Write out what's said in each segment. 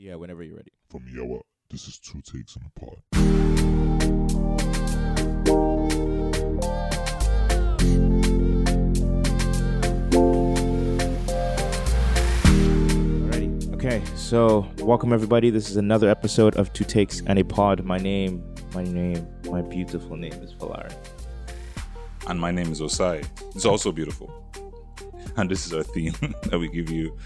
Yeah, whenever you're ready. From Yawa, this is Two Takes on a Pod. Alrighty. Okay, so welcome everybody. This is another episode of Two Takes and a Pod. My name, my name, my beautiful name is Valari. And my name is Osai. It's also beautiful. And this is our theme that we give you.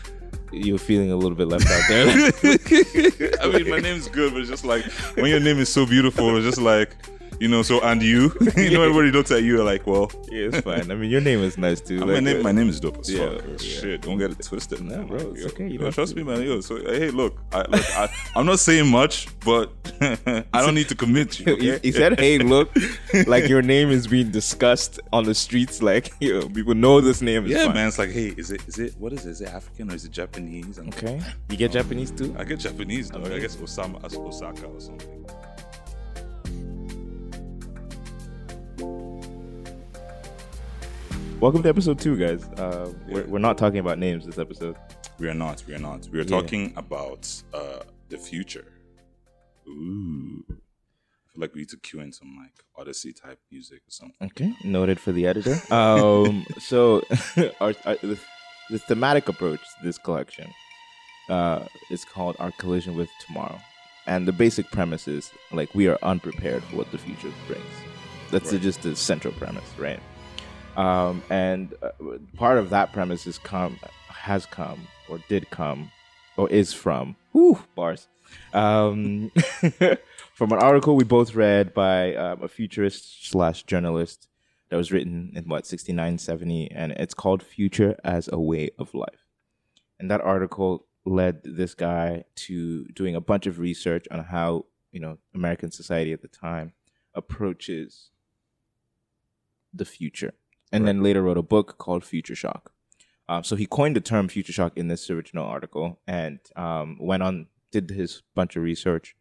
You're feeling a little bit left out there. I mean, my name's good, but it's just like when your name is so beautiful, it's just like, you know, so and you, you know, everybody looks at you like, well, yeah, it's fine. I mean, your name is nice too. my name, uh, my name is dope as yeah, fuck. yeah. Shit, don't get it twisted. No, bro, it's Yo, okay, you yo, trust to. me, man. Yo, so hey, look, I, look, I, I'm not saying much, but I don't need to commit you. He, Okay? he said, "Hey, look, like your name is being discussed on the streets. Like, yo, people know this name is Yeah, fine. man. It's like, hey, is it, is it, what is it? Is it African or is it Japanese? And Okay, you get Japanese too. I get Japanese, dog. I guess Osama, as Osaka or something. Welcome to episode two, guys. Uh, we're, we're not talking about names this episode. We are not. We are not. We are Yeah. talking about uh, the future. Ooh. I feel like we need to cue in some like Odyssey type music or something. Okay, noted for the editor. Um, so our, our the, the thematic approach to this collection uh, is called "Our Collision with Tomorrow," and the basic premise is like we are unprepared for what the future brings. That's Right. just the central premise, right? Um, and uh, part of that premise is come has come or did come or is from whew, bars. Um, from an article we both read by um, a futurist slash journalist that was written in what 69 70 and it's called future as a way of life. And that article led this guy to doing a bunch of research on how you know american society at the time approaches the future and then later wrote a book called future shock. Um, so he coined the term future shock in this original article and um, went on did his bunch of research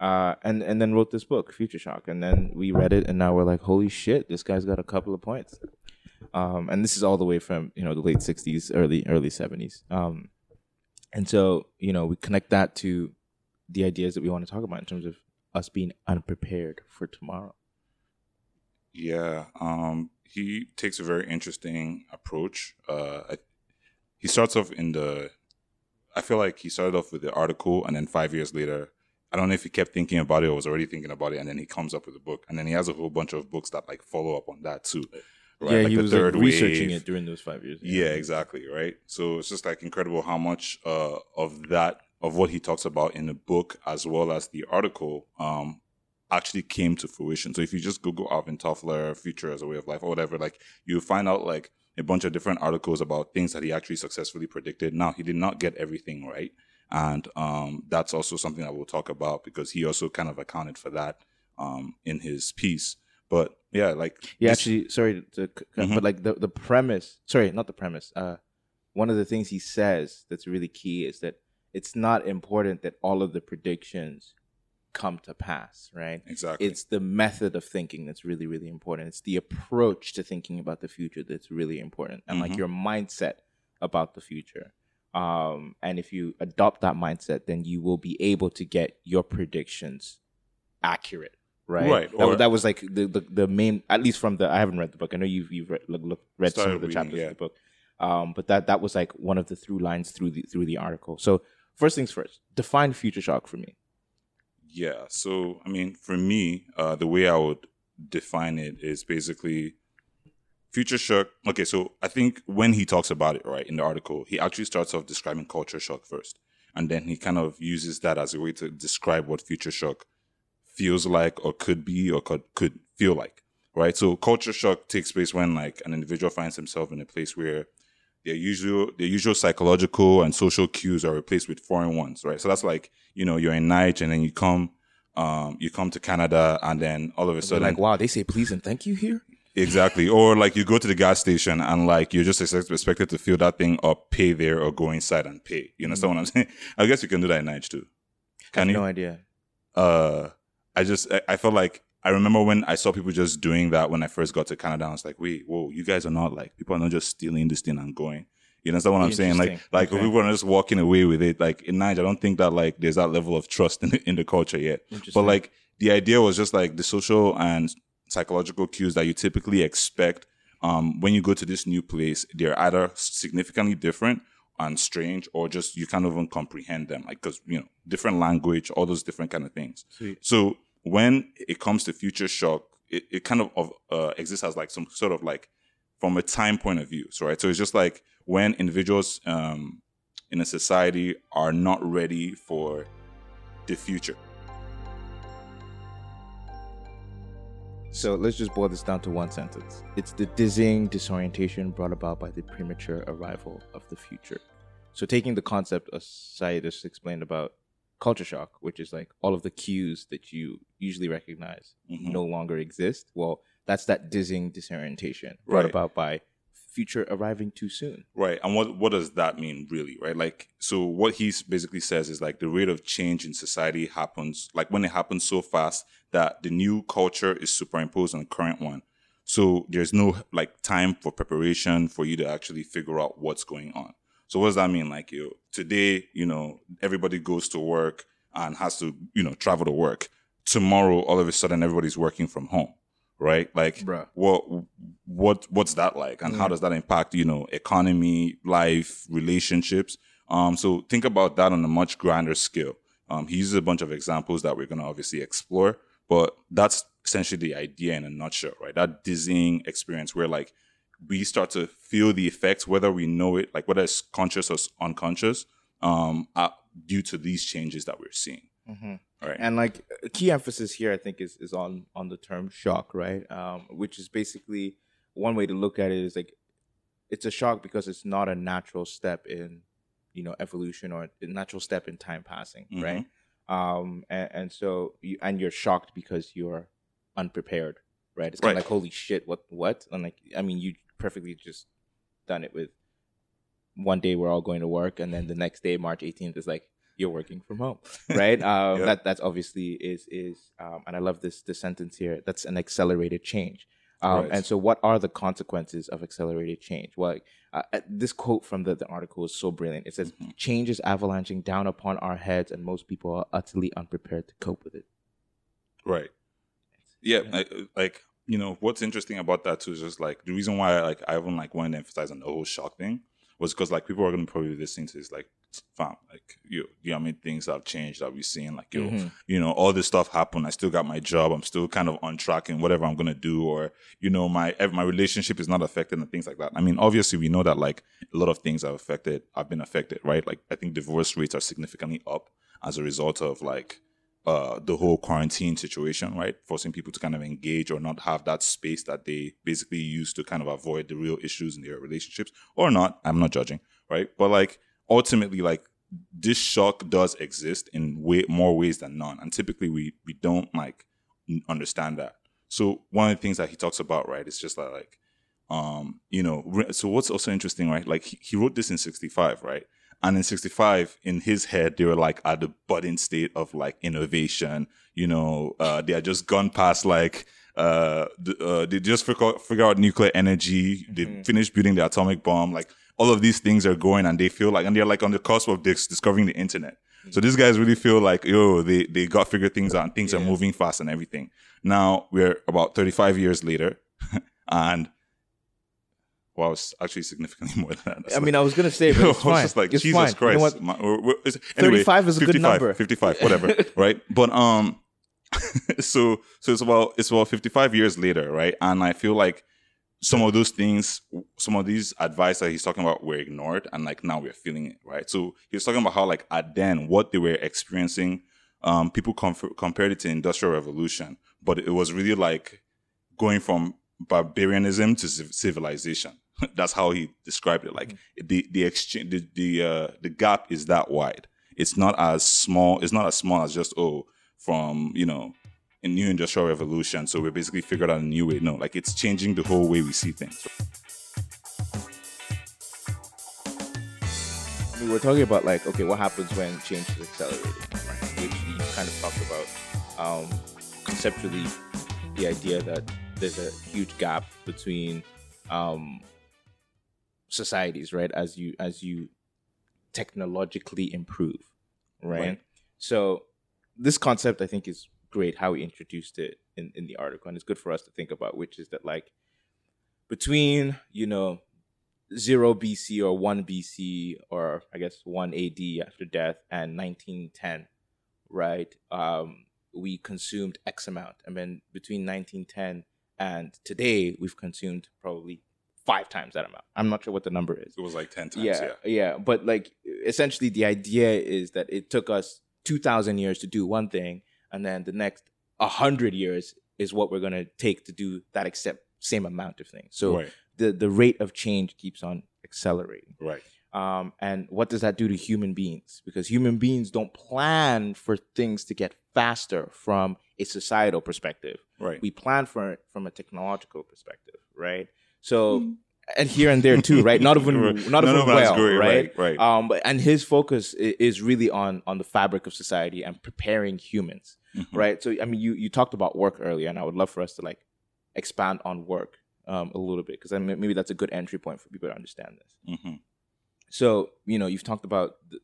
uh, and and then wrote this book future shock. And then we read it and now we're like holy shit this guy's got a couple of points. Um, and this is all the way from you know the late 60s early early 70s um, and so you know we connect that to the ideas that we want to talk about in terms of us being unprepared for tomorrow. Yeah. Um, he takes a very interesting approach. Uh, I, he starts off in the. I feel like he started off with the article, and then five years later, I don't know if he kept thinking about it or was already thinking about it, and then he comes up with a book, and then he has a whole bunch of books that like follow up on that too. Right? yeah Like he the was like, Third researching Wave. it during those five years Yeah, exactly, right? So it's just like incredible how much uh, of that of what he talks about in the book as well as the article um, actually came to fruition. So if you just Google Alvin Toffler future as a way of life or whatever, like you find out like a bunch of different articles about things that he actually successfully predicted. Now he did not get everything right. And um, that's also something that we'll talk about because he also kind of accounted for that um, in his piece. But yeah, like Yeah, this- actually, sorry to, Mhm. but like the the premise, sorry, not the premise. Uh, one of the things he says that's really key is that it's not important that all of the predictions come to pass, right? exactly. It's the method of thinking that's really, really important. It's the approach to thinking about the future that's really important, and like Mhm. your mindset about the future. Um, and if you adopt that mindset, then you will be able to get your predictions accurate, right? Right, That, or- was, that was like the, the the main, at least from the. I haven't read the book. I know you've you've read, look, look, read some of the reading, chapters yeah. of the book. Um, but that that was like one of the through lines through the through the article. So first things first, define future shock for me. Yeah. So, I mean, for me, uh, the way I would define it is basically future shock. Okay. So, I think when he talks about it, right, in the article, he actually starts off describing culture shock first. And then he kind of uses that as a way to describe what future shock feels like or could be or could, could feel like, right? So, culture shock takes place when, like, an individual finds himself in a place where their usual their usual psychological and social cues are replaced with foreign ones, right? So that's like you know you're in Niger and then you come um you come to Canada and then all of a sudden like, wow, they say please and thank you here. exactly or like you go to the gas station and like you're just expected to fill that thing up, pay there or go inside and pay. You understand what I'm saying? I guess you can do that in Niger too. I have you? no idea. uh I just I, I felt like I remember when I saw people just doing that when I first got to Canada. I was like, wait, whoa, you guys are not like people are not just stealing this thing and going. You understand what I'm saying? Like, like Okay. people are just walking away with it, like in Niger, I don't think that like there's that level of trust in the, in the culture yet. But like the idea was just like the social and psychological cues that you typically expect um, when you go to this new place. They're either significantly different and strange, or just you can't even comprehend them, like because you know different language, all those different kind of things. Sweet. So when it comes to future shock, it, it kind of, uh, exists as like some sort of like from a time point of view. So right, so it's just like when individuals um, in a society are not ready for the future. So let's just boil this down to one sentence. It's the dizzying disorientation brought about by the premature arrival of the future. So taking the concept Said just explained about culture shock, which is like all of the cues that you usually recognize Mhm. no longer exist. Well, that's that dizzying disorientation brought Right. about by future arriving too soon. Right. And what what does that mean really, right? Like so what he basically says is like the rate of change in society happens like when it happens so fast that the new culture is superimposed on the current one. So there's no like time for preparation for you to actually figure out what's going on. So what does that mean? Like you today, you know, everybody goes to work and has to, you know, travel to work. Tomorrow, all of a sudden everybody's working from home. Right? Like Bruh. what what what's that like and how does that impact you know economy life relationships um so think about that on a much grander scale um he uses a bunch of examples that we're going to obviously explore but that's essentially the idea in a nutshell right that dizzying experience where like we start to feel the effects whether we know it like whether it's conscious or unconscious um uh, due to these changes that we're seeing. Right. And like a key emphasis here i think is is on on the term shock right? Um which is basically one way to look at it is like it's a shock because it's not a natural step in you know evolution or a natural step in time passing Mhm. right? Um and, and so you and you're shocked because you're unprepared right? It's kind of like holy shit what what? And like i mean you perfectly just done it with one day we're all going to work and then the next day march 18th is like you're working from home right um Yeah. that that's obviously is is um and i love this this sentence here that's an accelerated change um Right. and so what are the consequences of accelerated change well uh, uh, this quote from the, the article is so brilliant it says Mm-hmm. change is avalanching down upon our heads and most people are utterly unprepared to cope with it Right. Yeah, Yeah. Like, like you know what's interesting about that too is just like the reason why like I even like wanted to emphasize on the whole shock thing was because like people are gonna probably listen to this like fam like you you know how many things have changed that we've seen like yo Mhm. you know all this stuff happened I still got my job I'm still kind of on track in whatever I'm gonna do or you know my my relationship is not affected and things like that. I mean obviously we know that like a lot of things are affected have been affected right? Like I think divorce rates are significantly up as a result of like uh, the whole quarantine situation, right? Forcing people to kind of engage or not have that space that they basically use to kind of avoid the real issues in their relationships or not. I'm not judging, right? But like ultimately, like this shock does exist in way more ways than none, and typically we we don't like understand that. So one of the things that he talks about, right, is just that like, um, you know, so what's also interesting, right? Like he, he wrote this in '65, right? And in 65, in his head, they were like at the budding state of like innovation. You know, uh, they had just gone past like, uh, the, uh, they just figure, figure out nuclear energy. They Mhm. finished building the atomic bomb. Like all of these things are going and they feel like, and they're like on the cusp of dis- discovering the internet. So these guys really feel like, yo, they, they got figured things out and things are moving fast and everything. Now we're about 35 years later and well, it's actually significantly more than that. That's i like- mean i was gonna say but I it's was fine. just like, It's Jesus fine. You know Christ. My- we're- we're- anyway, 35 is a good 55, number. 55, whatever, right? But um, so so it's about it's about 55 years later, right? And I feel like some of those things, some of these advice that he's talking about were ignored, and like now we're feeling it, right? So he's talking about how like at then what they were experiencing, um, people comf- compared it to industrial revolution, but it was really like going from barbarianism to civilization. That's how he described it. Like the the exchange, the the uh, the gap is that wide. It's not as small. It's not as small as just oh from you know a new industrial revolution. So we basically figured out a new way. No, like it's changing the whole way we see things. We were talking about like okay what happens when change is accelerated right which you kind of talked about um, conceptually the idea that there's a huge gap between um, societies, right? As you as you technologically improve, right? Right. So this concept I think is great how he introduced it in, in the article and it's good for us to think about, which is that like between, you know, zero BC or one BC or I guess one AD after death and nineteen ten, right? Um, we consumed X amount. And then between nineteen ten and today we've consumed probably five times that amount. I'm not sure what the number is It was like ten times. yeah, Yeah. yeah, But like, essentially, the idea is that it took us two thousand years to do one thing, and then the next hundred years is what we're gonna take to do that except same amount of things. So right. the the rate of change keeps on accelerating. Right. Um, and what does that do to human beings? Because human beings don't plan for things to get faster from a societal perspective Right. we plan for it from a technological perspective, right? So, and here and there too, right? Not even not even of that's well, great, right? right, right. Um, but and his focus is really on on the fabric of society and preparing humans, Mhm. right? So, I mean, you you talked about work earlier, and I would love for us to like expand on work um, a little bit because I mean, maybe that's a good entry point for people to understand this. hmm So, you know, you've talked about the,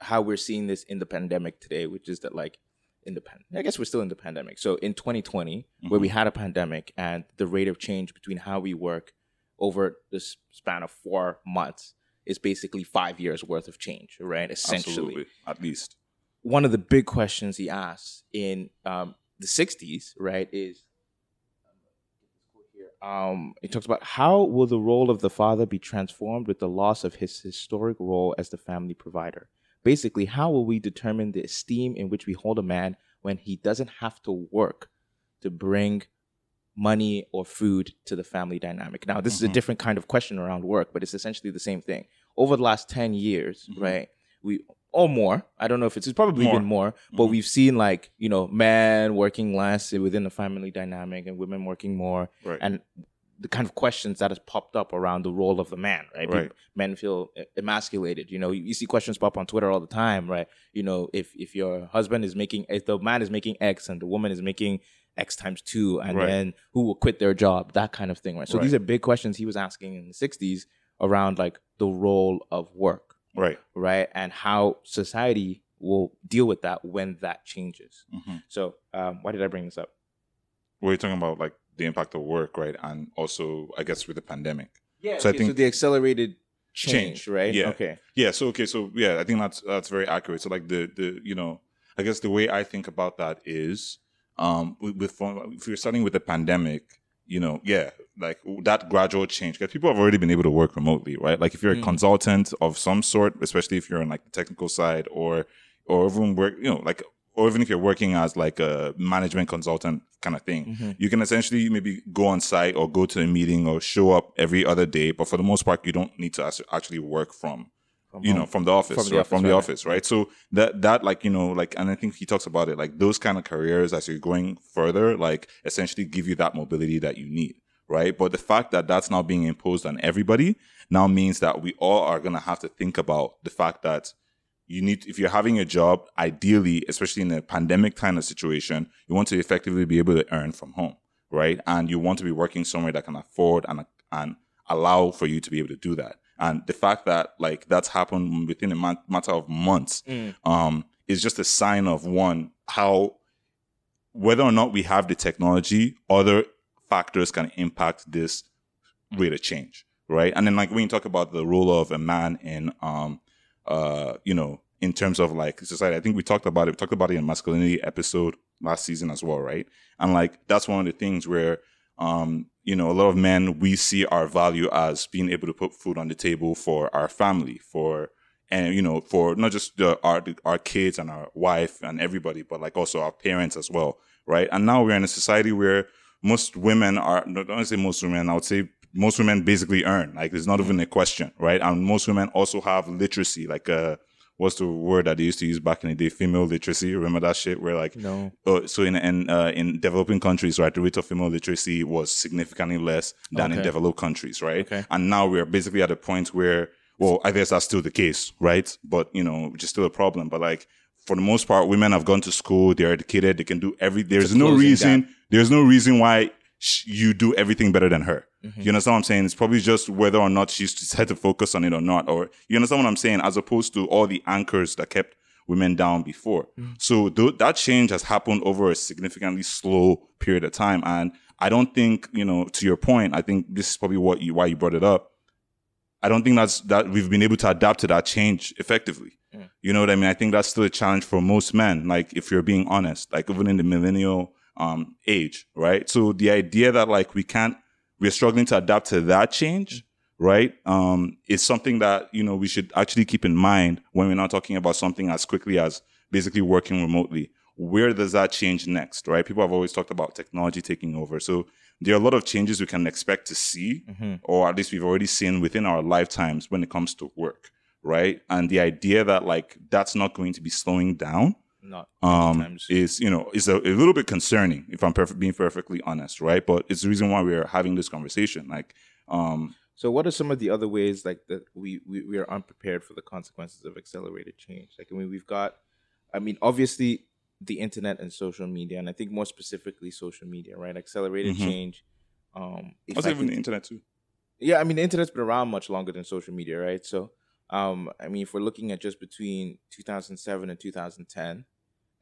how we're seeing this in the pandemic today, which is that like in the pan- I guess we're still in the pandemic. So in 2020, where we had a pandemic and the rate of change between how we work over this span of four months is basically five years worth of change, right? Essentially Absolutely. At least. one of the big questions he asks in um, the 60s, right, is um, he talks about how will the role of the father be transformed with the loss of his historic role as the family provider? Basically, how will we determine the esteem in which we hold a man when he doesn't have to work to bring money or food to the family dynamic? Now, this is a Mhm. different kind of question around work, but it's essentially the same thing. Over the last 10 years, Mhm. right, we or more. I don't know if it's, it's probably More. been more, but Mhm. we've seen like you know men working less within the family dynamic and women working more, Right. and the kind of questions that has popped up around the role of the man. Right, Right. People- men feel emasculated. You know, you, you see questions pop on Twitter all the time, right? You know, if if your husband is making, if the man is making X and the woman is making X times two, and Right. then who will quit their job? That kind of thing, right? So Right. these are big questions he was asking in the '60s around like the role of work right. right? And how society will deal with that when that changes. hmm So, um, why did I bring this up? We're talking about like the impact of work, right? And also, I guess, with the pandemic. Yeah, So I so think- the accelerated change, Change, right? yeah. Okay. Yeah. So okay. So yeah, I think that's that's very accurate. So like the the you know, I guess the way I think about that is, um, with, with if you're starting with the pandemic, you know, yeah, like that gradual change because people have already been able to work remotely, right? Like if you're a Mhm. consultant of some sort, especially if you're on like the technical side or or even work, you know, like or even if you're working as like a management consultant kind of thing, Mhm. you can essentially maybe go on site or go to a meeting or show up every other day. But for the most part, you don't need to actually work from, From you know, from the office, From the or office, from the right. office, right? So that, that like, you know, like, and I think he talks about it, like those kind of careers as you're going further, like essentially give you that mobility that you need. Right. But the fact that that's now being imposed on everybody now means that we all are going to have to think about the fact that you need if you're having a job ideally especially in a pandemic kind of situation you want to effectively be able to earn from home right? And you want to be working somewhere that can afford and and allow for you to be able to do that. And the fact that like that's happened within a matter of months Mm. um is just a sign of one how whether or not we have the technology other factors can impact this rate of change right? And then like when you talk about the role of a man in um uh, you know, in terms of like society. I think we talked about it. We talked about it in masculinity episode last season as well, right? And like that's one of the things where, um, you know, a lot of men we see our value as being able to put food on the table for our family, for and you know, for not just the, our our kids and our wife and everybody, but like also our parents as well, right? And now we're in a society where most women are. Don't say most women. I would say most women basically earn. Like it's not even a question, right? And most women also have literacy, like uh what's the word that they used to use back in the day? Female literacy. Remember that shit? Where like No. uh, so in in uh, in developing countries, right, the rate of female literacy was significantly less than in developed countries, right? Okay. And now we're basically at a point where, well, I guess that's still the case, right? But you know, which is still a problem. But like for the most part, women have gone to school, they're educated, they can do every. There's no reason. There's no reason why sh- you do everything better than her, You understand what I'm saying? It's probably just whether or not she's decided to focus on it or not. Or you understand what I'm saying? As opposed to all the anchors that kept women down before. So th- that change has happened over a significantly slow period of time. And I don't think, you know, to your point, I think this is probably what you, why you brought it up. I don't think that's that we've been able to adapt to that change effectively. You know what I mean? I think that's still a challenge for most men. Like if you're being honest, like even in the millennial um, age, right? So the idea that like we can't, we're struggling to adapt to that change, right? Um, is something that you know we should actually keep in mind when we're not talking about something as quickly as basically working remotely. Where does that change next, right? People have always talked about technology taking over. So there are a lot of changes we can expect to see, or at least we've already seen within our lifetimes when it comes to work, right? And the idea that like that's not going to be slowing down Not um, is you know is a, a little bit concerning if I'm being perfectly honest, right? But it's the reason why we're having this conversation. Like, um, So, what are some of the other ways like that we, we we are unprepared for the consequences of accelerated change? Like, I mean, we've got, I mean, obviously the internet and social media, and I think more specifically social media, right? Accelerated Mhm. change. Um, also even the internet too. yeah, I mean, the internet's been around much longer than social media, right? So, um, I mean, if we're looking at just between 2007 and 2010,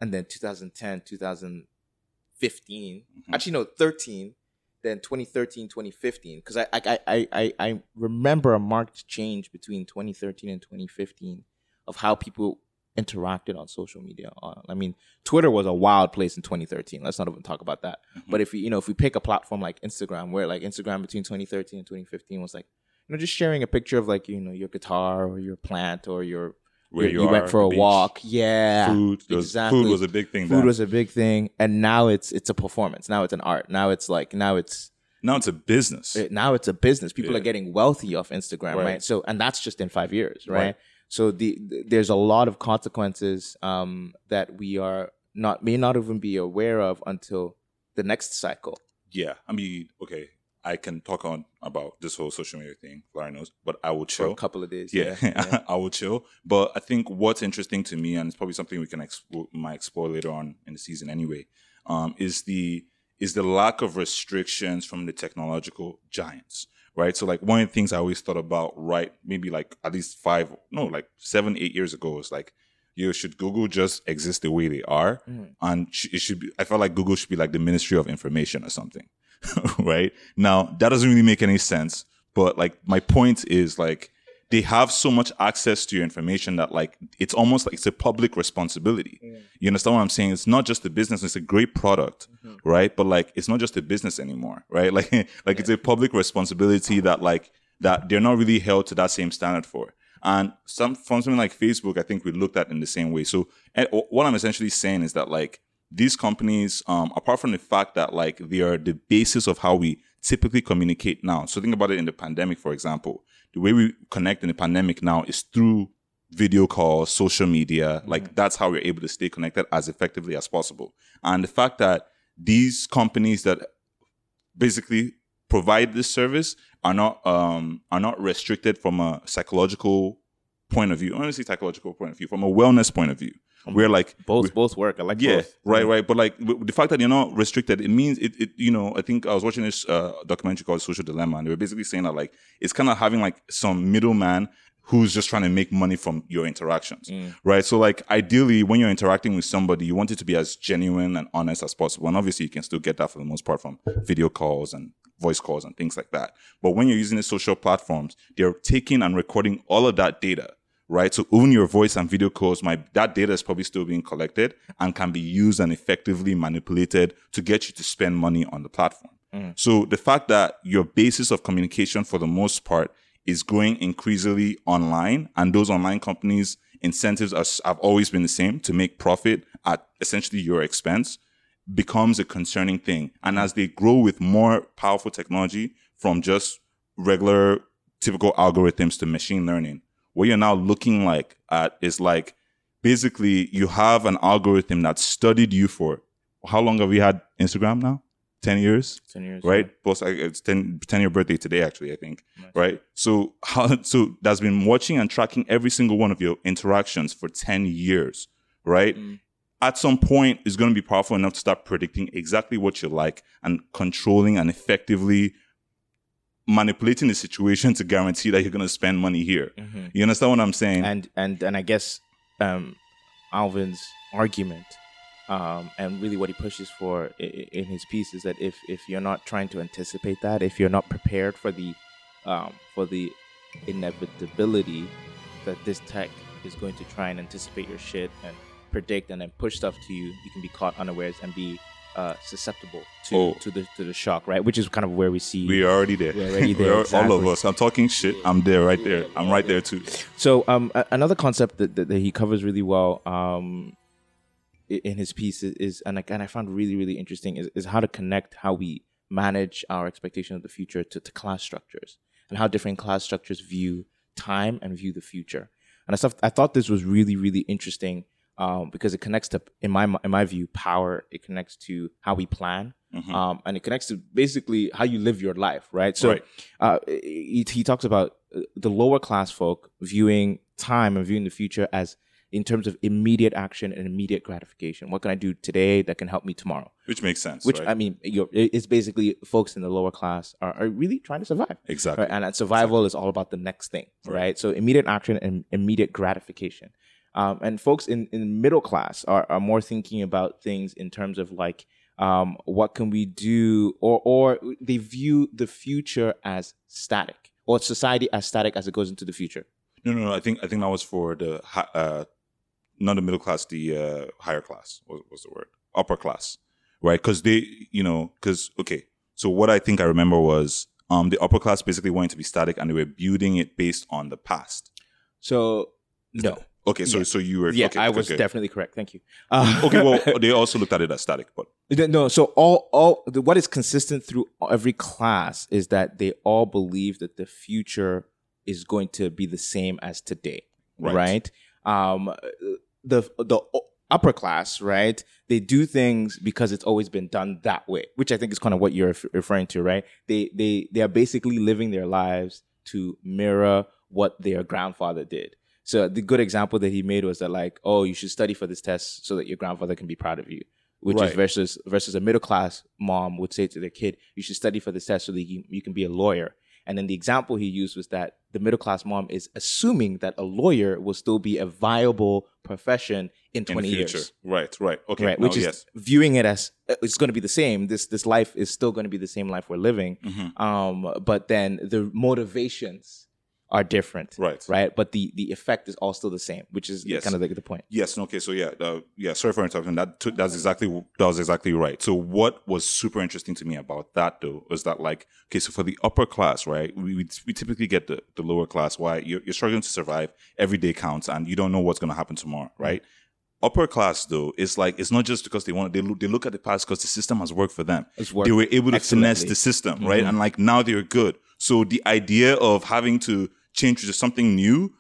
and then 2010, 2015, Mhm. actually, no, 13, then 2013, 2015, because I, I, I, I, I remember a marked change between 2013 and 2015 of how people interacted on social media. I mean, Twitter was a wild place in 2013. Let's not even talk about that. Mm-hmm. But if we, you know, if we pick a platform like Instagram, where like Instagram between 2013 and 2015 was like, you know, just sharing a picture of like, you know, your guitar or your plant or your Where you, you, went for a beach, walk. Yeah. Food, was- exactly. food was a big thing. Food was a big thing, and now it's it's a performance. Now it's an art. Now it's like now it's now it's a business. it- now it's a business. People Yeah. are getting wealthy off Instagram, right. Right. So, and that's just in five years, right? Right. So the, the- there's a lot of consequences um, that we are not may not even be aware of until the next cycle. yeah, I mean, okay, I can talk on about this whole social media thing, Larry knows, but I will chill. For a couple of days, yeah, yeah. I will chill. But I think what's interesting to me, and it's probably something we can explore, might explore later on in the season anyway, um, is the is the lack of restrictions from the technological giants, right? So like one of the things I always thought about, right, maybe like at least five, no, like seven, eight years ago, was like, you should Google just exist the way they are, Mhm. and it should be. I felt like Google should be like the Ministry of Information or something, right? Now that doesn't really make any sense, but like my point is like they have so much access to your information that like it's almost like it's a public responsibility. Mm. You understand what I'm saying? It's not just a business; it's a great product, mm-hmm. right? But like it's not just a business anymore, right? Like like it's a public responsibility that like that they're not really held to that same standard for. And some from something like Facebook, I think we looked at in the same way. So eh, and what I'm essentially saying is that like these companies, um, apart from the fact that like they are the basis of how we typically communicate now. So think about it in the pandemic, for example. The way we connect in the pandemic now is through video calls, social media. Like that's how we're able to stay connected as effectively as possible. And the fact that these companies that basically provide this service are not um are not restricted from a psychological point of view. Honestly, psychological point of view, from a wellness point of view. We're like Both both work. I like yeah, both. right, right. But like the fact that you're not restricted, it means it, it. You know, I think I was watching this uh, documentary called Social Dilemma, and they were basically saying that like it's kind of having like some middleman who's just trying to make money from your interactions, right? So like ideally, when you're interacting with somebody, you want it to be as genuine and honest as possible, and obviously you can still get that for the most part from video calls and voice calls and things like that. But when you're using the social platforms, they're taking and recording all of that data right? So even your voice and video calls, my that data is probably still being collected and can be used and effectively manipulated to get you to spend money on the platform. Mm. So the fact that your basis of communication for the most part is going increasingly online, and those online companies' incentives are, have always been the same to make profit at essentially your expense becomes a concerning thing. And as they grow with more powerful technology from just regular typical algorithms to machine learning, what you're now looking like at is like basically you have an algorithm that studied you for how long have we had Instagram now? 10 years? Ten years, right? Plus, it's 10, 10 year birthday today, actually, I think, right? So, how, so that's been watching and tracking every single one of your interactions for 10 years, right? Mm. At some point, it's going to be powerful enough to start predicting exactly what you like and controlling and effectively manipulating the situation to guarantee that you're going to spend money here. You understand what I'm saying? and and and I guess um, Alvin's argument um, and really what he pushes for in his piece is that if if you're not trying to anticipate that, if you're not prepared for the um, for the inevitability that this tech is going to try and anticipate your shit and predict and then push stuff to you, you can be caught unawares and be uh, susceptible to, Oh. to the to the shock, right? Which is kind of where we see we are already there. We're already there, are- All of us. I'm talking shit. I'm there, right there. I'm right there too. So um, another concept that, that, that he covers really well um, in his piece is, is and, I, and I found really really interesting is, is how to connect how we manage our expectation of the future to, to class structures and how different class structures view time and view the future. And I thought I thought this was really really interesting um, because it connects to in my in my view power. It connects to how we plan. Um, and it connects to basically how you live your life, right? So Right. uh, he, he talks about uh, the lower class folk viewing time and viewing the future as in terms of immediate action and immediate gratification. What can I do today that can help me tomorrow? Which makes sense. Which right? I mean, you're, it's basically folks in the lower class are, are really trying to survive. Exactly. Right? And survival is all about the next thing, right? So immediate action and immediate gratification. Um, and folks in, in middle class are, are more thinking about things in terms of like, um, what can we do? Or, or they view the future as static or society as static as it goes into the future. No, no, no. I think I think that was for the uh, not the middle class, the uh, higher class. What was the word? Upper class, right? Because they, you know, because okay. So what I think I remember was um the upper class basically wanted to be static, and they were building it based on the past. So, no. Okay, so Yeah. so you were Yeah, okay, I was okay. definitely correct. Thank you. Uh, okay. Well, they also looked at it as static, but No, so all all the, what is consistent through every class is that they all believe that the future is going to be the same as today, Right. right? Um, the the upper class, right? They do things because it's always been done that way, which I think is kind of what you're ref- referring to, right? They they they are basically living their lives to mirror what their grandfather did. So the good example that he made was that like, oh, you should study for this test so that your grandfather can be proud of you which is versus versus a middle class mom would say to their kid, "You should study for this test so that you, you can be a lawyer." And then the example he used was that the middle class mom is assuming that a lawyer will still be a viable profession in in twenty the future, years, right, right, okay, right? now, Which is yes, viewing it as uh, it's going to be the same. This this life is still going to be the same life we're living. Mhm. Um, but then the motivations are different, right, right? But the the effect is all still the same, which is Yes. kind of like the point. Yes. Okay. So yeah, uh, yeah. Sorry for interrupting. That took, that's exactly that was exactly right. So what was super interesting to me about that though was that like okay, so for the upper class, right, we we, we typically get the, the lower class. Why you're, you're struggling to survive. Every day counts, and you don't know what's going to happen tomorrow, right? Upper class though, it's like it's not just because they want they look they look at the past because the system has worked for them. It's worked They were able to finesse the system, right? And like now they're good. So the idea of having to change to something new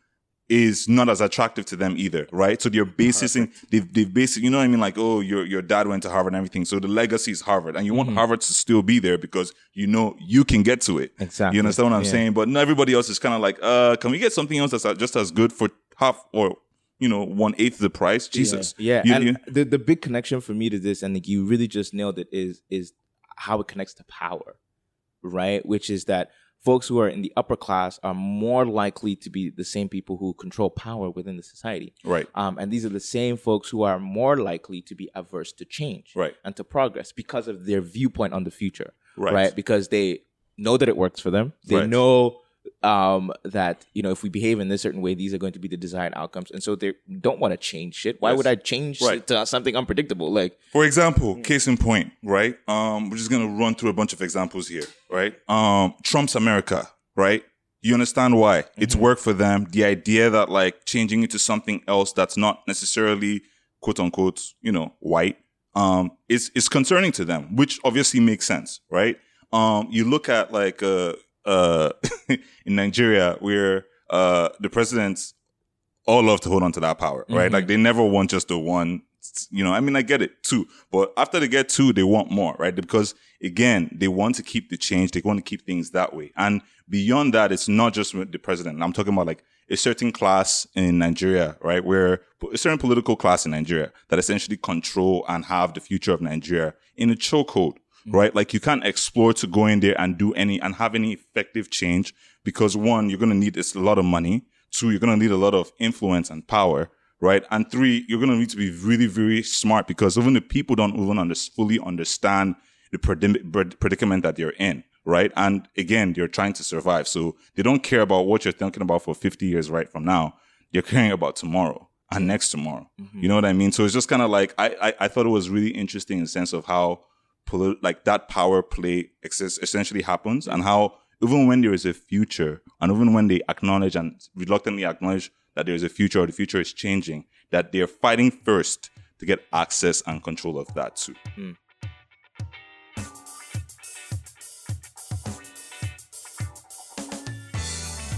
is not as attractive to them either, right? So they're basing they've they've based you know what I mean? Like, oh, your your dad went to Harvard and everything. So the legacy is Harvard. And you want Harvard to still be there because you know you can get to it. Exactly. You understand what I'm Yeah. saying? But not everybody else is kind of like, uh, can we get something else that's just as good for half or you know, one eighth the price? Jesus. Yeah, You- and you- the the big connection for me to this, and like you really just nailed it, is is how it connects to power, right? Which is that folks who are in the upper class are more likely to be the same people who control power within the society. right. Um, and these are the same folks who are more likely to be averse to change Right. and to progress because of their viewpoint on the future, Right. Because they know that it works for them. They Right. know um, that you know if we behave in this certain way, these are going to be the desired outcomes, and so they don't want to change shit. Why Yes. would I change Right. to something unpredictable? Like, For example, Mm. case in point, right? Um, we're just gonna run through a bunch of examples here, right? Um, Trump's America, right? You understand why Mm-hmm. it's worked for them. The idea that like changing it to something else that's not necessarily quote unquote, you know, white, um, is is concerning to them, which obviously makes sense, right? Um, you look at like uh uh in Nigeria where uh the presidents all love to hold on to that power, right? Mhm. Like they never want just the one. You know, I mean, I get it too, but after they get two, they want more, right? Because again, they want to keep the change. They want to keep things that way. And beyond that, it's not just with the president. I'm talking about like a certain class in Nigeria, right? Where a certain political class in Nigeria that essentially control and have the future of Nigeria in a chokehold. Mm-hmm. right? Like you can't explore to go in there and do any and have any effective change because one, you're gonna need a lot of money. Two, you're gonna need a lot of influence and power, right? And three, you're gonna need to be really, very smart because even the people don't even under, fully understand the predi- predicament that they're in, right? And again, they're trying to survive, so they don't care about what you're thinking about for 50 years right from now. They're caring about tomorrow and next tomorrow. Mm-hmm. You know what I mean? So it's just kind of like I, I I thought it was really interesting in the sense of how polit- like that power play ex- essentially happens and how even when there is a future and even when they acknowledge and reluctantly acknowledge that there is a future or the future is changing that they're fighting first to get access and control of that too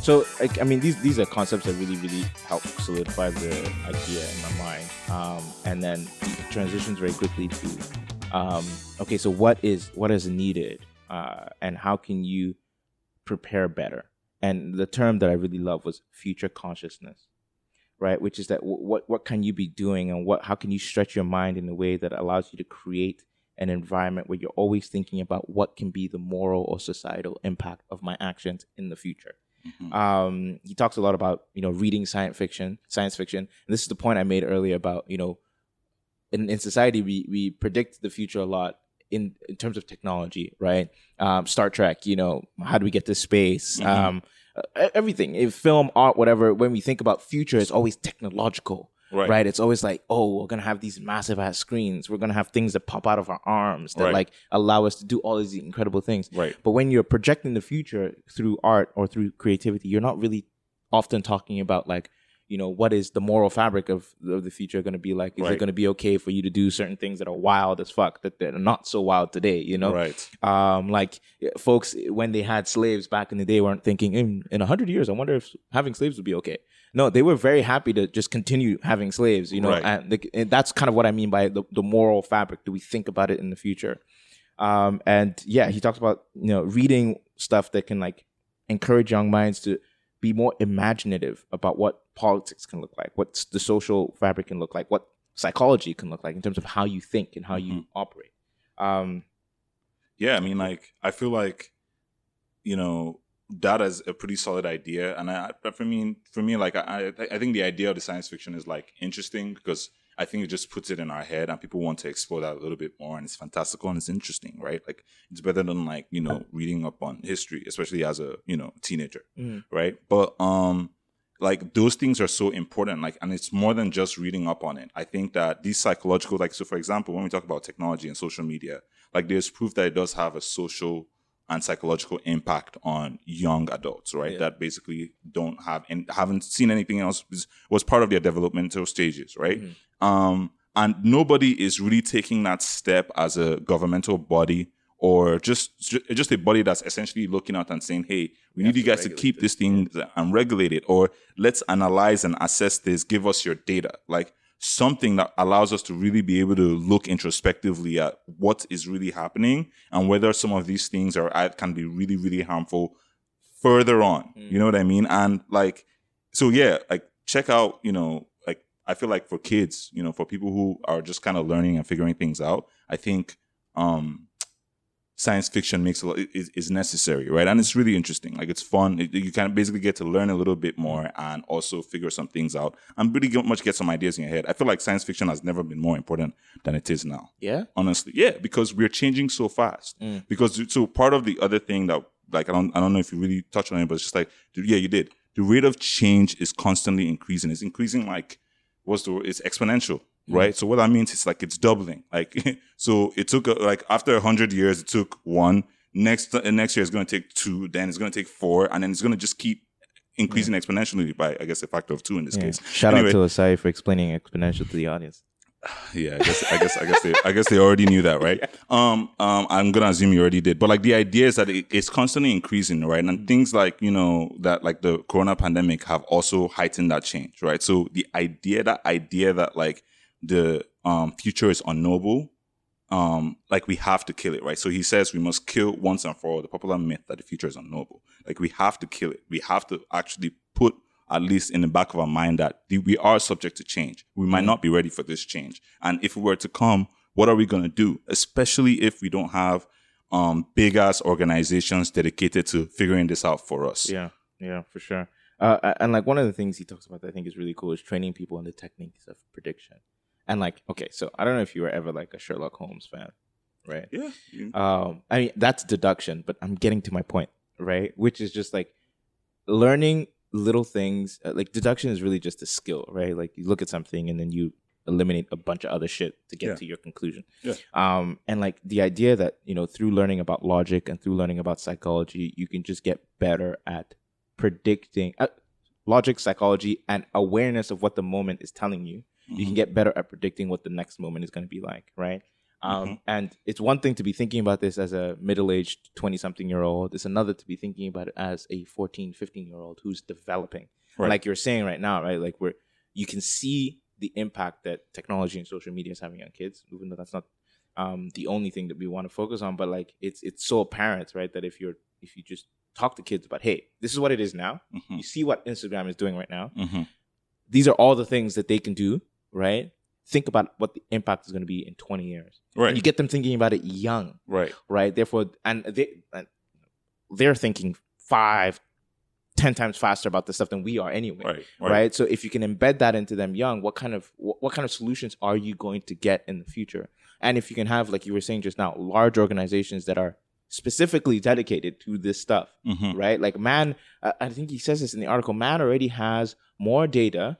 So, like, I mean, these these are concepts that really, really help solidify the idea in my mind. Um, and then it transitions very quickly to, um, okay, so what is what is needed, uh, and how can you prepare better? And the term that I really love was future consciousness, right? Which is that w- what what can you be doing, and what how can you stretch your mind in a way that allows you to create an environment where you're always thinking about what can be the moral or societal impact of my actions in the future. Um, he talks a lot about you know reading science fiction, science fiction, and this is the point I made earlier about you know in, in society we we predict the future a lot in in terms of technology, right? Um, Star Trek, you know, how do we get to space? Um, e- everything, if film, art, whatever. When we think about future, it's always technological. Right. Right. It's always like, oh, we're gonna have these massive ass screens. We're gonna have things that pop out of our arms that Right. like allow us to do all these incredible things. Right. But when you're projecting the future through art or through creativity, you're not really often talking about like, you know, what is the moral fabric of, of the future going to be like? Is it going to be okay for you to do certain things that are wild as fuck that that are not so wild today? You know, right um, like folks when they had slaves back in the day weren't thinking in in a hundred years. I wonder if having slaves would be okay. No, they were very happy to just continue having slaves. You know, Right. and, the, and that's kind of what I mean by the, the moral fabric. Do we think about it in the future? Um, and yeah, he talks about you know reading stuff that can like encourage young minds to be more imaginative about what politics can look like, what the social fabric can look like, what psychology can look like in terms of how you think and how you operate. Um, yeah i mean like i feel like you know that is a pretty solid idea and i for me for me like i i I think the idea of the science fiction is like interesting because i think it just puts it in our head and people want to explore that a little bit more and it's fantastical and it's interesting right? Like it's better than like you know reading up on history especially as a you know teenager Mhm. right? But um like those things are so important like and it's more than just reading up on it. I think that these psychological like so for example when we talk about technology and social media like there's proof that it does have a social and psychological impact on young adults right? Yeah. that basically don't have and haven't seen anything else was, was part of their developmental stages right? Um and nobody is really taking that step as a governmental body or just just a body that's essentially looking out and saying hey we need you guys to keep this thing and regulate it or let's analyze and assess this. Give us your data. Like something that allows us to really be able to look introspectively at what is really happening and whether some of these things are uh, can be really really harmful further on. You know what i mean? And like so yeah like check out you know like i feel like for kids you know for people who are just kind of learning and figuring things out i think um science fiction makes a lot is, is necessary right? And it's really interesting. Like it's fun. It- you can basically get to learn a little bit more and also figure some things out and pretty get- much get some ideas in your head. I feel like science fiction has never been more important than it is now. Yeah. honestly. Yeah because we're changing so fast. Mm. Because so part of the other thing that like i don't i don't know if you really touched on it but it's just like yeah you did. The rate of change is constantly increasing. It's increasing like what's the word? it's exponential right so what that means is like it's doubling like so it took uh, like after a 100 years it took one next uh, next year it's going to take two then it's going to take four and then it's going to just keep increasing exponentially by i guess a factor of two in this Yeah. case Shout Anyway. out to Osai for explaining exponential to the audience. Yeah, I guess I guess I guess they I guess they already knew that, right? Um, um, I'm gonna assume you already did, but like the idea is that it, it's constantly increasing, right? And things like you know that like the Corona pandemic have also heightened that change, right? So the idea that idea that like the um future is unknowable, um, like we have to kill it, right? So he says we must kill once and for all the popular myth that the future is unknowable. Like we have to kill it. We have to actually put at least in the back of our mind that the- we are subject to change. We might not be ready for this change. And if it were to come, what are we going to do? Especially if we don't have um big ass organizations dedicated to figuring this out for us. Yeah, yeah, for sure. Uh, and like one of the things he talks about that I think is really cool is training people in the techniques of prediction. And like, okay, so I don't know if you were ever like a Sherlock Holmes fan, right? Yeah. Um, I mean, that's deduction, but I'm getting to my point, right? Which is just like learning little things. uh, Like deduction is really just a skill, right? Like you look at something and then you eliminate a bunch of other shit to get Yeah. to your conclusion. Yeah. Um, and like the idea that you know through learning about logic and through learning about psychology, you can just get better at predicting uh, logic, psychology, and awareness of what the moment is telling you you can Mhm. get better at predicting what the next moment is going to be like, right? Um, Mhm. And it's one thing to be thinking about this as a middle aged 20 something year old. It's another to be thinking about it as a 14, 15 year old who's developing. Right. Like you're saying right now, right? Like where you can see the impact that technology and social media is having on kids, even though that's not um, the only thing that we want to focus on. But like it's it's so apparent, right? That if you're if you just talk to kids about, hey, this is what it is now. Mhm. You see what Instagram is doing right now Mhm. these are all the things that they can do, right? Think about what the impact is going to be in 20 years. Right. You get them thinking about it young, right. right? Therefore, and they and they're thinking five, ten times faster about this stuff than we are anyway, Right. right? So if you can embed that into them young, what kind of what, what kind of solutions are you going to get in the future? And if you can have, like you were saying just now, large organizations that are specifically dedicated to this stuff, Mhm. right? Like man, uh, I think he says this in the article. Man already has more data,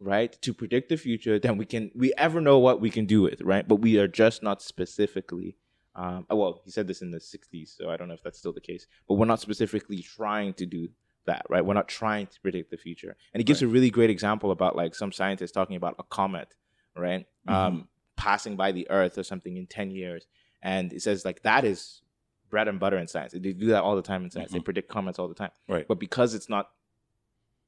right, to predict the future than we can we ever know what we can do with, right? But we are just not specifically. Um, uh, well, he said this in the '60s, so I don't know if that's still the case. But we're not specifically trying to do that, right? We're not trying to predict the future. And he gives a really great example about like some scientists talking about a comet, right? Um, passing by the Earth or something in 10 years. And it says like that is bread and butter in science. They do that all the time in science. They Mhm. predict comets all the time. Right. But because it's not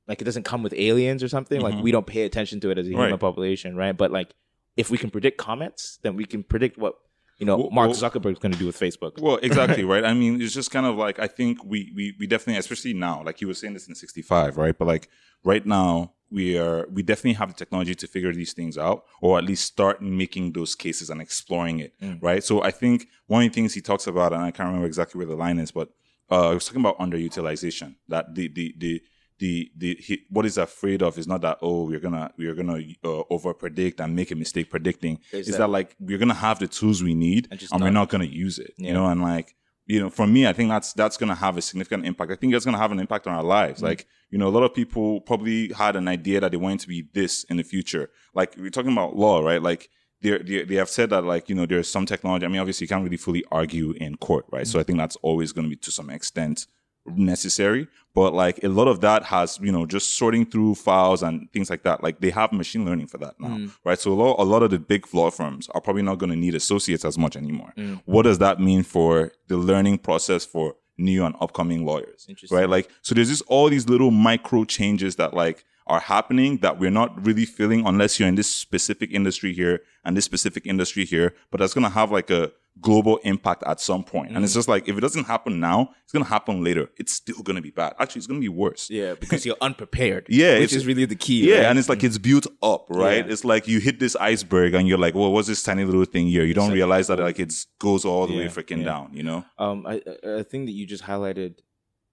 like it doesn't come with aliens or something, like Mhm. we don't pay attention to it as a human Right. population, right? But like if we can predict comets, then we can predict what you know Well- Mark well- Zuckerberg's going to do with Facebook. Well, exactly, right? I mean, it's just kind of like I think we we we definitely, especially now, like he was saying this in '65, right? But like right now, we are we definitely have the technology to figure these things out, or at least start making those cases and exploring it, Mm. right? So I think one of the things he talks about, and I can't remember exactly where the line is, but uh, I was talking about underutilization. That the the the the the he, what he's afraid of is not that oh we're gonna we're gonna uh, over predict and make a mistake predicting. Is Is that- like we're gonna have the tools we need And just and we're not- gonna use it. Yeah. You know, and like you know, for me, I think that's that's gonna have a significant impact. I think that's gonna have an impact on our lives. Mm. Like you know, a lot of people probably had an idea that they wanted to be this in the future. Like we're talking about law, right? Like they they they have said that like you know there's some technology. I mean, obviously you can't really fully argue in court, right? Mm. So I think that's always going to be to some extent necessary but like a lot of that has you know just sorting through files and things like that like they have machine learning for that now Mm. right so a lot, a lot of the big law firms are probably not going to need associates as much anymore Mm. what does that mean for the learning process for new and upcoming lawyers Interesting. right like so there's just all these little micro changes that like are happening that we're not really feeling unless you're in this specific industry here and this specific industry here but that's going to have like a global impact at some point and Mm. it's just like if it doesn't happen now it's going to happen later it's still going to be bad actually it's going to be worse Yeah, because you're unprepared. Yeah, which is really the key. yeah, right? and it's like it's built up, right? Yeah. It's like you hit this iceberg and you're like, well, what's this tiny little thing here? You don't realize that like it goes all the way freaking yeah. down, you know? um I, a a thing that you just highlighted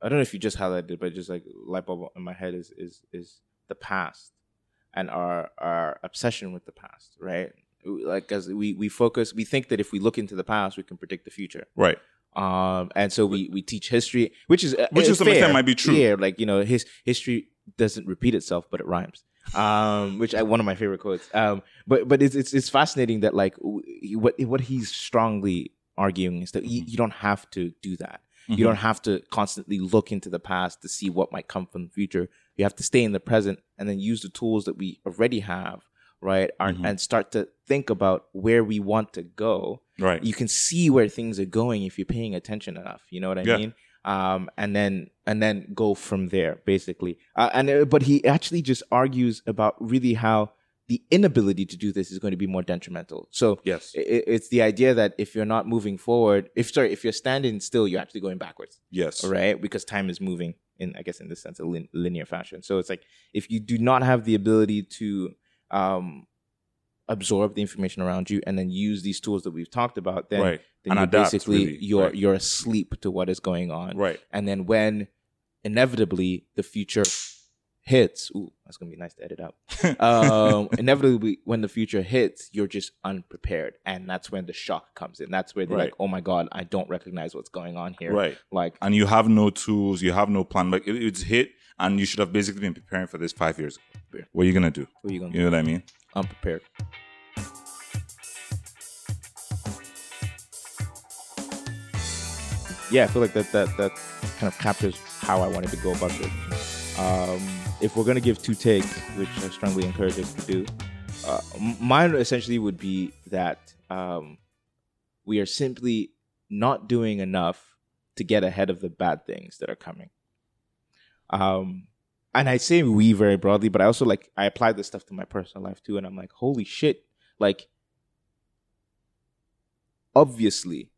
i don't know if you just highlighted it, but just like light bulb in my head is is is the past and our our obsession with the past right like as we we focus we think that if we look into the past we can predict the future. Right. um and so we we teach history which is uh, Which is something that might be true. yeah like you know his history doesn't repeat itself but it rhymes. Um which I, one of my favorite quotes. Um but but it's it's, it's fascinating that like w- what what he's strongly arguing is that you, you don't have to do that. You don't have to constantly look into the past to see what might come from the future. You have to stay in the present and then use the tools that we already have right Are- Mhm. and start to think about where we want to go Right. you can see where things are going if you're paying attention enough you know what i Yeah. mean um and then and then go from there basically uh, and uh, but he actually just argues about really how the inability to do this is going to be more detrimental so yes. i- i- it's the idea that if you're not moving forward if sorry if you're standing still you're actually going backwards Yes. right because time is moving in i guess in this sense a lin- linear fashion so it's like if you do not have the ability to um absorb the information around you and then use these tools that we've talked about, then, Right. then And you're basically really. you're Right. you're asleep to what is going on. Right. And then when inevitably the future hits, ooh, that's gonna be nice to edit out. um, inevitably, when the future hits, you're just unprepared, and that's when the shock comes in. That's where they're Right. like, "Oh my god, I don't recognize what's going on here." Right. Like, And you have no tools, you have no plan. Like it, it's hit, and you should have basically been preparing for this five years. ago. What are you gonna do? what are you gonna You know what I mean? do? Unprepared. Yeah, I feel like that that that kind of captures how I wanted to go about this. Um, if we're gonna give two takes, which I strongly encourage us to do, uh, mine essentially would be that um, we are simply not doing enough to get ahead of the bad things that are coming. Um, and I say we very broadly, but I also like I apply this stuff to my personal life too, and I'm like, holy shit! Like, obviously,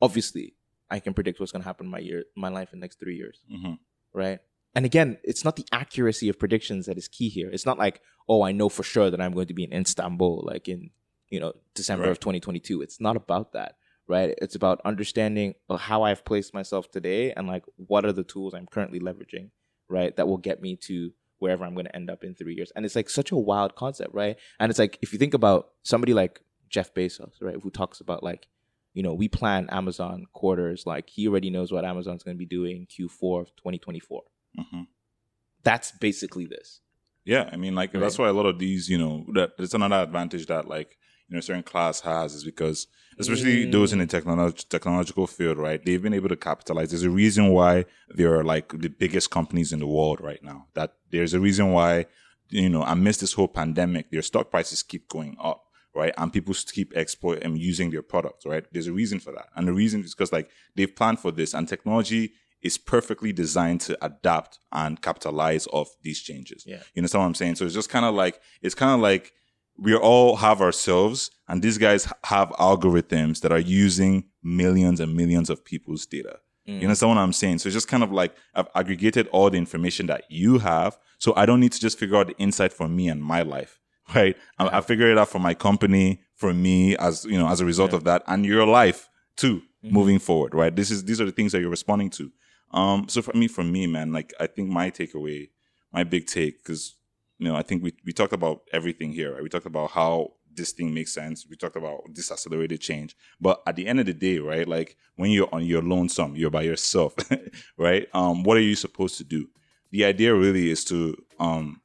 obviously, I can predict what's gonna happen in my year, my life in the next three years hmm right? And again, it's not the accuracy of predictions that is key here. It's not like, oh, I know for sure that I'm going to be in Istanbul, like in you know December of 2022. It's not about that, right? It's about understanding uh, how I've placed myself today and like what are the tools I'm currently leveraging, right? That will get me to wherever I'm going to end up in three years. And it's like such a wild concept, right? And it's like if you think about somebody like Jeff Bezos, right, who talks about like you know, we plan Amazon quarters. Like he already knows what Amazon's going to be doing Q4 of 2024 hmm that's basically this. Yeah, I mean, like Right. that's why a lot of these, you know, that it's another advantage that like you know certain class has is because especially Mm. those in the technolog- technological field, right? They've been able to capitalize. There's a reason why they're like the biggest companies in the world right now. That there's a reason why you know amidst this whole pandemic, their stock prices keep going up. Right, and people keep exploit and using their products. Right, there's a reason for that, and the reason is because like they've planned for this, and technology is perfectly designed to adapt and capitalize off these changes. Yeah. You know what I'm saying? So it's just kind of like it's kind of like we all have ourselves, and these guys have algorithms that are using millions and millions of people's data. Mm. You understand what I'm saying? So it's just kind of like I've aggregated all the information that you have, so I don't need to just figure out the insight for me and my life, right? I, I figured it out for my company, for me as you know, as a result Yeah. of that, and your life too, Mhm. moving forward, right? This is these are the things that you're responding to. Um, so for me, for me, man, like I think my takeaway, my big take, because you know, I think we we talked about everything here. Right? We talked about how this thing makes sense. We talked about this accelerated change. But at the end of the day, right? Like when you're on your lonesome, you're by yourself, right? Um, what are you supposed to do? The idea really is to um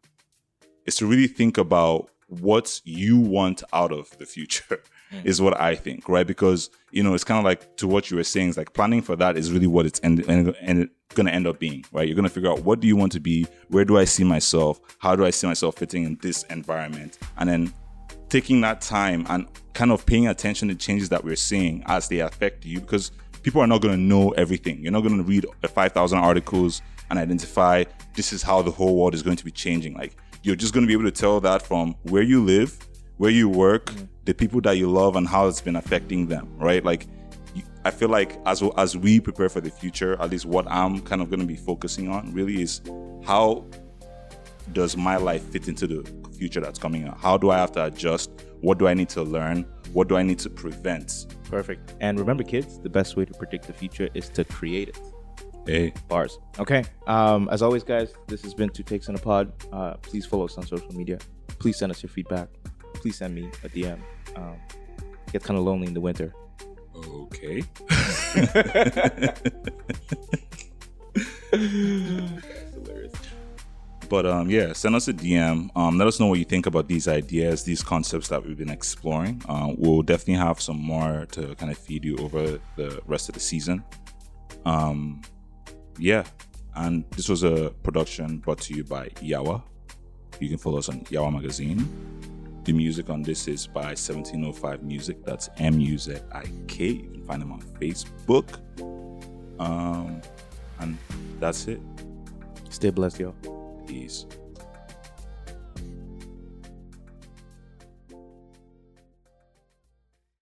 is to really think about what you want out of the future Is what I think, right? Because you know, it's kind of like to what you were saying, it's like planning for that is really what it's end, end, end, gonna end up being, right? You're gonna figure out what do you want to be, where do I see myself, how do I see myself fitting in this environment, and then taking that time and kind of paying attention to changes that we're seeing as they affect you because people are not going to know everything. You're not going to read uh, 5,000 articles and identify this is how the whole world is going to be changing. Like you're just going to be able to tell that from where you live, where you work, the people that you love, and how it's been affecting them, right? Like I feel like as as we prepare for the future, at least what I'm kind of going to be focusing on really is how does my life fit into the future that's coming up? How do I have to adjust? What do I need to learn? What do I need to prevent? Perfect. And remember, kids, the best way to predict the future is to create it. Hey, Bars. Okay. Um, as always, guys, this has been Two Takes on a Pod. Uh, please follow us on social media. Please send us your feedback. Please send me a DM. Um, it gets kind of lonely in the winter. okay. But um, yeah, send us a DM. Um, let us know what you think about these ideas, these concepts that we've been exploring. Um, we'll definitely have some more to kind of feed you over the rest of the season. Um, yeah, and this was a production brought to you by Yawa. You can follow us on Yawa Magazine. The music on this is by 1705 Muzik. That's M U Z I K. You can find them on Facebook. Um, and that's it. Stay blessed, y'all. Peace.